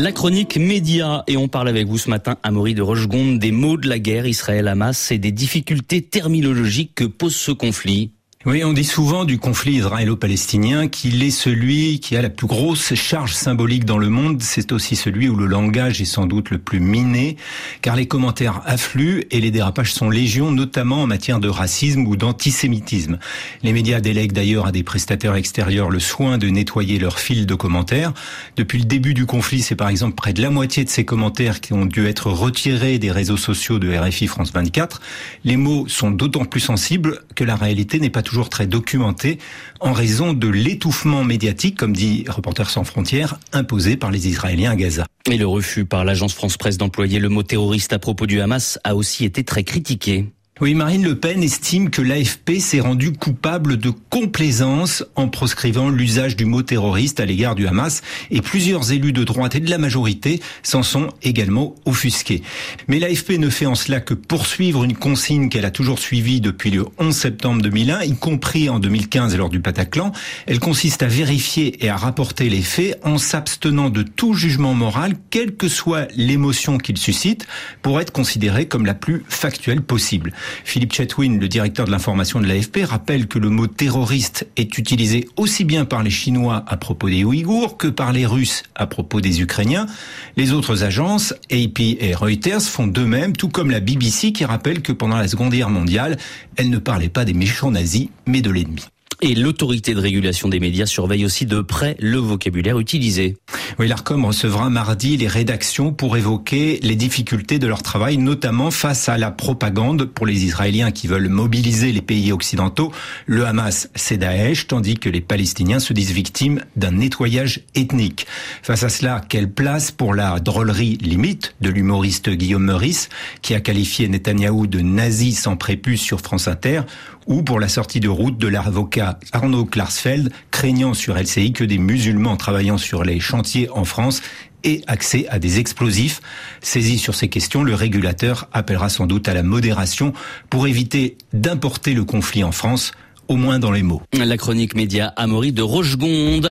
La chronique média et on parle avec vous ce matin, Amaury de Rochegonde, des mots de la guerre Israël-Hamas et des difficultés terminologiques que pose ce conflit. Oui, on dit souvent du conflit israélo-palestinien qu'il est celui qui a la plus grosse charge symbolique dans le monde. C'est aussi celui où le langage est sans doute le plus miné, car les commentaires affluent et les dérapages sont légion, notamment en matière de racisme ou d'antisémitisme. Les médias délèguent d'ailleurs à des prestataires extérieurs le soin de nettoyer leur fil de commentaires. Depuis le début du conflit, c'est par exemple près de la moitié de ces commentaires qui ont dû être retirés des réseaux sociaux de RFI France 24. Les mots sont d'autant plus sensibles que la réalité n'est pas toujours très documenté en raison de l'étouffement médiatique, comme dit Reporters sans frontières, imposé par les Israéliens à Gaza. Et le refus par l'agence France-Presse d'employer le mot terroriste à propos du Hamas a aussi été très critiqué. Oui, Marine Le Pen estime que l'AFP s'est rendu coupable de complaisance en proscrivant l'usage du mot terroriste à l'égard du Hamas et plusieurs élus de droite et de la majorité s'en sont également offusqués. Mais l'AFP ne fait en cela que poursuivre une consigne qu'elle a toujours suivie depuis le 11 septembre 2001, y compris en 2015 lors du Pataclan. Elle consiste à vérifier et à rapporter les faits en s'abstenant de tout jugement moral, quelle que soit l'émotion qu'il suscite, pour être considérée comme la plus factuelle possible. Philippe Chetwin, le directeur de l'information de l'AFP, rappelle que le mot terroriste est utilisé aussi bien par les Chinois à propos des Ouïghours que par les Russes à propos des Ukrainiens. Les autres agences, AP et Reuters, font de même, tout comme la BBC qui rappelle que pendant la Seconde Guerre mondiale, elle ne parlait pas des méchants nazis, mais de l'ennemi. Et l'autorité de régulation des médias surveille aussi de près le vocabulaire utilisé. Oui, l'ARCOM recevra mardi les rédactions pour évoquer les difficultés de leur travail, notamment face à la propagande pour les Israéliens qui veulent mobiliser les pays occidentaux. Le Hamas, c'est Daesh, tandis que les Palestiniens se disent victimes d'un nettoyage ethnique. Face à cela, quelle place pour la drôlerie limite de l'humoriste Guillaume Meurice, qui a qualifié Netanyahou de nazi sans prépuce sur France Inter, ou pour la sortie de route de l'avocat Arnaud Klarsfeld, craignant sur LCI que des musulmans travaillant sur les chantiers en France aient accès à des explosifs. Saisi sur ces questions, le régulateur appellera sans doute à la modération pour éviter d'importer le conflit en France, au moins dans les mots. La chronique média Amaury de Rochegonde.